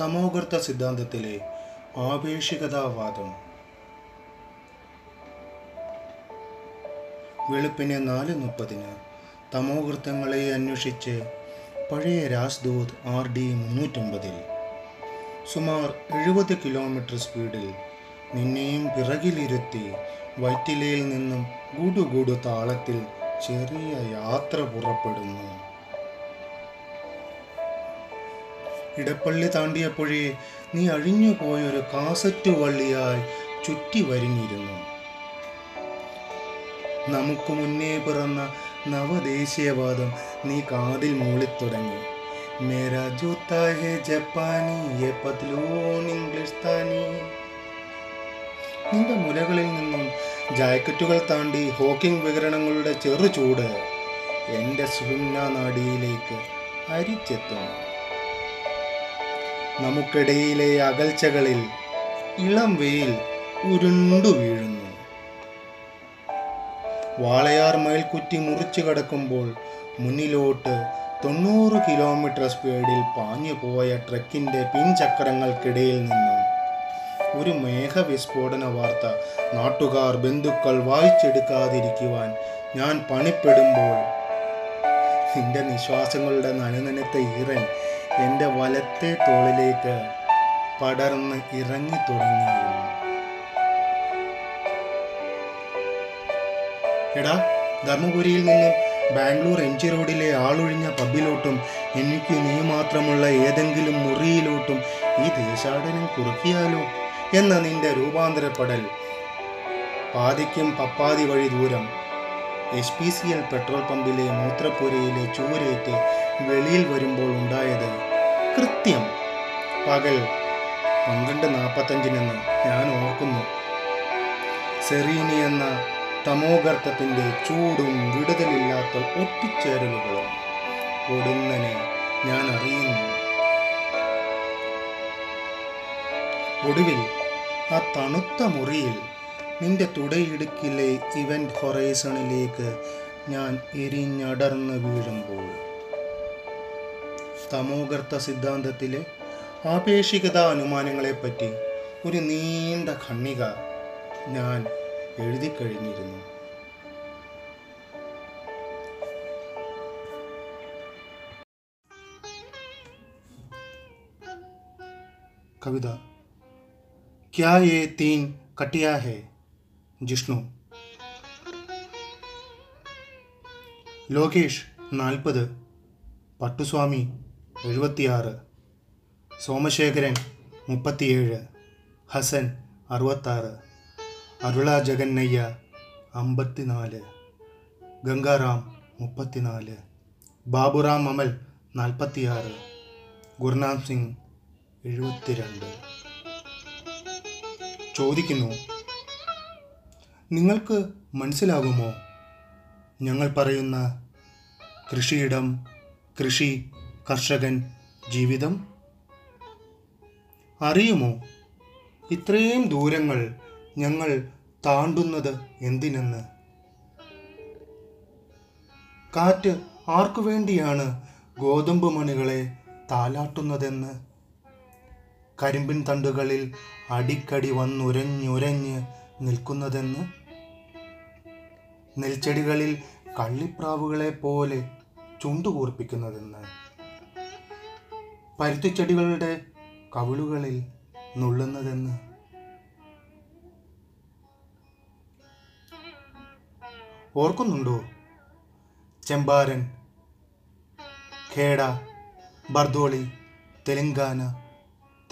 തമോഗർത്ത സിദ്ധാന്തത്തിലെ ആപേക്ഷികതാവാദം. വെളുപ്പിന് നാല് മുപ്പതിന് തമോകൃത്തങ്ങളെ അന്വേഷിച്ച് പഴയ രാജ്ദൂത് ആർ ഡി മുന്നൂറ്റമ്പതിൽ സുമാർ എഴുപത് കിലോമീറ്റർ സ്പീഡിൽ നിന്നെയും പിറകിലിരുത്തി വൈറ്റിലയിൽ നിന്നും ഗുഡുഗുഡു താളത്തിൽ ചെറിയ യാത്ര പുറപ്പെടുന്നു. ഇടപ്പള്ളി താണ്ടിയപ്പോഴേ നീ അഴിഞ്ഞു പോയൊരു കാസറ്റ് വള്ളിയായി ചുറ്റി വരിഞ്ഞിരുന്നു. നമുക്ക് മുന്നേ പിറന്ന നവദേശീയവാദം നീ കാതിൽ മൂളിത്തുടങ്ങി. മേരാ ജൂത്താ ജപ്പാനി യേ പത്ലൂൺ ഇംഗ്ലീഷ്താനി നിന്റെ മുലകളിൽ നിന്നും ജാക്കറ്റുകൾ താണ്ടി ഹോക്കിംഗ് വികരണങ്ങളുടെ ചെറു ചൂട് എന്റെ സുഹുമ്ന നാഡിയിലേക്ക് അരിച്ചെത്തുന്നു. നമുക്കിടയിലെ അകൽച്ചകളിൽ ഇളം വെയിൽ ഉരുണ്ടു വീഴുന്നു. വാളയാർ മയിൽക്കുറ്റി മുറിച്ചു കടക്കുമ്പോൾ മുന്നിലോട്ട് തൊണ്ണൂറ് കിലോമീറ്റർ സ്പീഡിൽ പാഞ്ഞു പോയ ട്രക്കിന്റെ പിൻചക്രങ്ങൾക്കിടയിൽ നിന്നും ഒരു മേഘവിസ്ഫോടന വാർത്ത നാട്ടുകാർ ബന്ധുക്കൾ വായിച്ചെടുക്കാതിരിക്കുവാൻ ഞാൻ പണിപ്പെടുമ്പോൾ നിന്റെ നിശ്വാസങ്ങളുടെ നനനനത്തെ ഈറൻ എന്റെ വലത്തെ തോളിലേക്ക് പടർന്ന് ഇറങ്ങി തുടങ്ങിയിരുന്നു. എടാ ധർമ്മപുരിയിൽ നിന്നും ബാംഗ്ലൂർ എം ജി റോഡിലെ ആളൊഴിഞ്ഞ പബ്ബിലോട്ടും എനിക്ക് നീ മാത്രമുള്ള ഏതെങ്കിലും മുറിയിലോട്ടും ഈ ദേശാടനം കുറുക്കിയാലോ എന്ന നിന്റെ രൂപാന്തരപ്പെടൽ. പാതിക്കും പപ്പാതി വഴി ദൂരം. H P C L petrol പമ്പിലെ മൂത്രപ്പുരയിലെ ചൂരേറ്റ് വെളിയിൽ വരുമ്പോൾ ഉണ്ടായത് കൃത്യം. പകൽ പന്ത്രണ്ട് നാൽപ്പത്തഞ്ചിനെന്ന് ഞാൻ ഓർക്കുന്നു. സെറീനി എന്ന തമോഗർത്തത്തിന്റെ ചൂടും വിടുതലില്ലാത്ത ഒട്ടിച്ചേരലുകളും ഒടുന്നനെ ഞാൻ അറിയുന്നു. ഒടുവിൽ ആ തണുത്ത മുറിയിൽ നിന്റെ തുടയിടുക്കിലെ ഇവന്റ് ഹൊറൈസണിലേക്ക് ഞാൻ എരിഞ്ഞടർന്ന് വീഴുമ്പോൾ തമോഗർത്ത സിദ്ധാന്തത്തിലെ ആപേക്ഷികത അനുമാനങ്ങളെപ്പറ്റി ഒരു നീണ്ട ഖണ്ണിക ഞാൻ എഴുതി കഴിഞ്ഞിരുന്നു. കവിത ക്യാ യേ തീൻ കട്ടിയാ ഹേ? ജിഷ്ണു. ലോകേഷ് നാൽപ്പത് പട്ടുസ്വാമി എഴുപത്തിയാറ്. സോമശേഖരൻ മുപ്പത്തിയേഴ്. ഹസൻ അറുപത്താറ്. അരുള ജഗന്നയ്യ അമ്പത്തിനാല്. ഗംഗാറാം മുപ്പത്തിനാല്. ബാബുറാം അമൽ നാൽപ്പത്തിയാറ്. ഗുർനാം സിംഗ് എഴുപത്തിരണ്ട്. ചോദിക്കുന്നു നിങ്ങൾക്ക് മനസ്സിലാകുമോ? ഞങ്ങൾ പറയുന്ന കൃഷിയിടം കൃഷി കർഷകൻ ജീവിതം അറിയുമോ? ഇത്രയും ദൂരങ്ങൾ ഞങ്ങൾ താണ്ടുന്നത് എന്തിനെന്ന്? കാറ്റ് ആർക്കു വേണ്ടിയാണ് ഗോതമ്പ് മണികളെ താലാട്ടുന്നതെന്ന്? കരിമ്പിൻ തണ്ടുകളിൽ അടിക്കടി വന്നുരഞ്ഞുരഞ്ഞ് നിൽക്കുന്നതെന്ന്? നെൽച്ചെടികളിൽ കള്ളിപ്രാവുകളെ പോലെ ചുണ്ടുകൂർപ്പിക്കുന്നതെന്ന്? പരുത്തിച്ചെടികളുടെ കവിളുകളിൽ നുള്ളുന്നതെന്ന്. ഓർക്കുന്നുണ്ടോ? ചെമ്പാരൻ ഖേഡ ബർദോളി തെലങ്കാന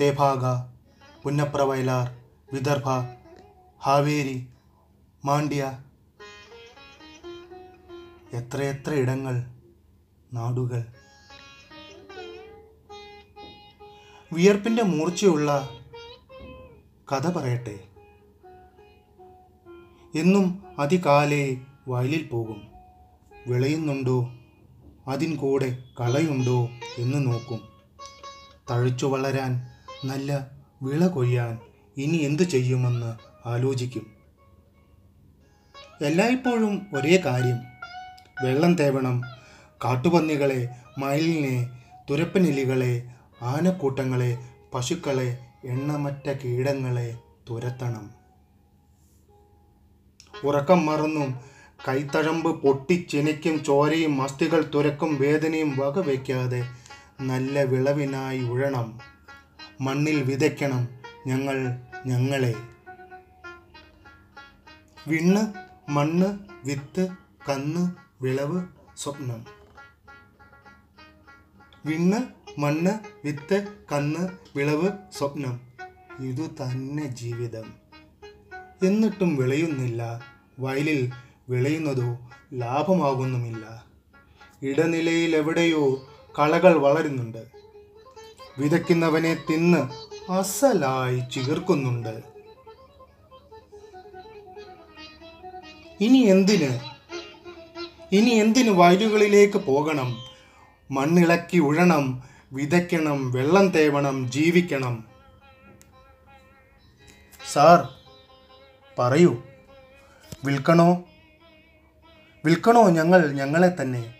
തേഭാഗ പുന്നപ്ര വയലാർ വിദർഭ ഹാവേരി മാണ്ഡ്യ. എത്രയെത്ര ഇടങ്ങൾ നാടുകൾ. വിയർപ്പിന്റെ മൂർച്ചയുള്ള കഥ പറയട്ടെ. എന്നും അതികാലേ വയലിൽ പോകും. വിളയുന്നുണ്ടോ? അതിൻ കൂടെ കളയുണ്ടോ എന്ന് നോക്കും. തഴച്ചു വളരാൻ നല്ല വിള കൊയ്യാൻ ഇനി എന്തു ചെയ്യുമെന്ന് ആലോചിക്കും. എല്ലായ്പ്പോഴും ഒരേ കാര്യം. വെള്ളം തേവണം. കാട്ടുപന്നികളെ മയിലിനെ തുരപ്പനെലികളെ ആനക്കൂട്ടങ്ങളെ പശുക്കളെ എണ്ണമറ്റ കീടങ്ങളെ തുരത്തണം. ഉറക്കം മറന്നും കൈത്തഴമ്പ് പൊട്ടിച്ചെനിക്കും ചോരയും അസ്ഥികൾ തുരക്കും വേദനയും വകവയ്ക്കാതെ നല്ല വിളവിനായി ഉഴണം. മണ്ണിൽ വിതയ്ക്കണം ഞങ്ങൾ ഞങ്ങളെ. വിണ്ണ് മണ്ണ് വിത്ത് കന്ന് വിളവ് സ്വപ്നം. വിണ്ണ് മണ്ണ് വിത്ത് കന്ന് വിളവ് സ്വപ്നം. ഇതു തന്നെ ജീവിതം. എന്നിട്ടും വിളയുന്നില്ല. വയലിൽ വിളയുന്നതോ ലാഭമാകുന്നുമില്ല. ഇടനിലയിൽ എവിടെയോ കളകൾ വളരുന്നുണ്ട്. വിതയ്ക്കുന്നവനെ തിന്ന് അസലായി ചികർക്കുന്നുണ്ട്. ഇനി എന്തിന്? ഇനി എന്തിന് വയലുകളിലേക്ക് പോകണം? മണ്ണിളക്കി ഉഴണം വിതയ്ക്കണം വെള്ളം തേവണം ജീവിക്കണം. സാർ പറയൂ. വിൽക്കണോ? വിൽക്കണോ ഞങ്ങൾ ഞങ്ങളെ തന്നെ?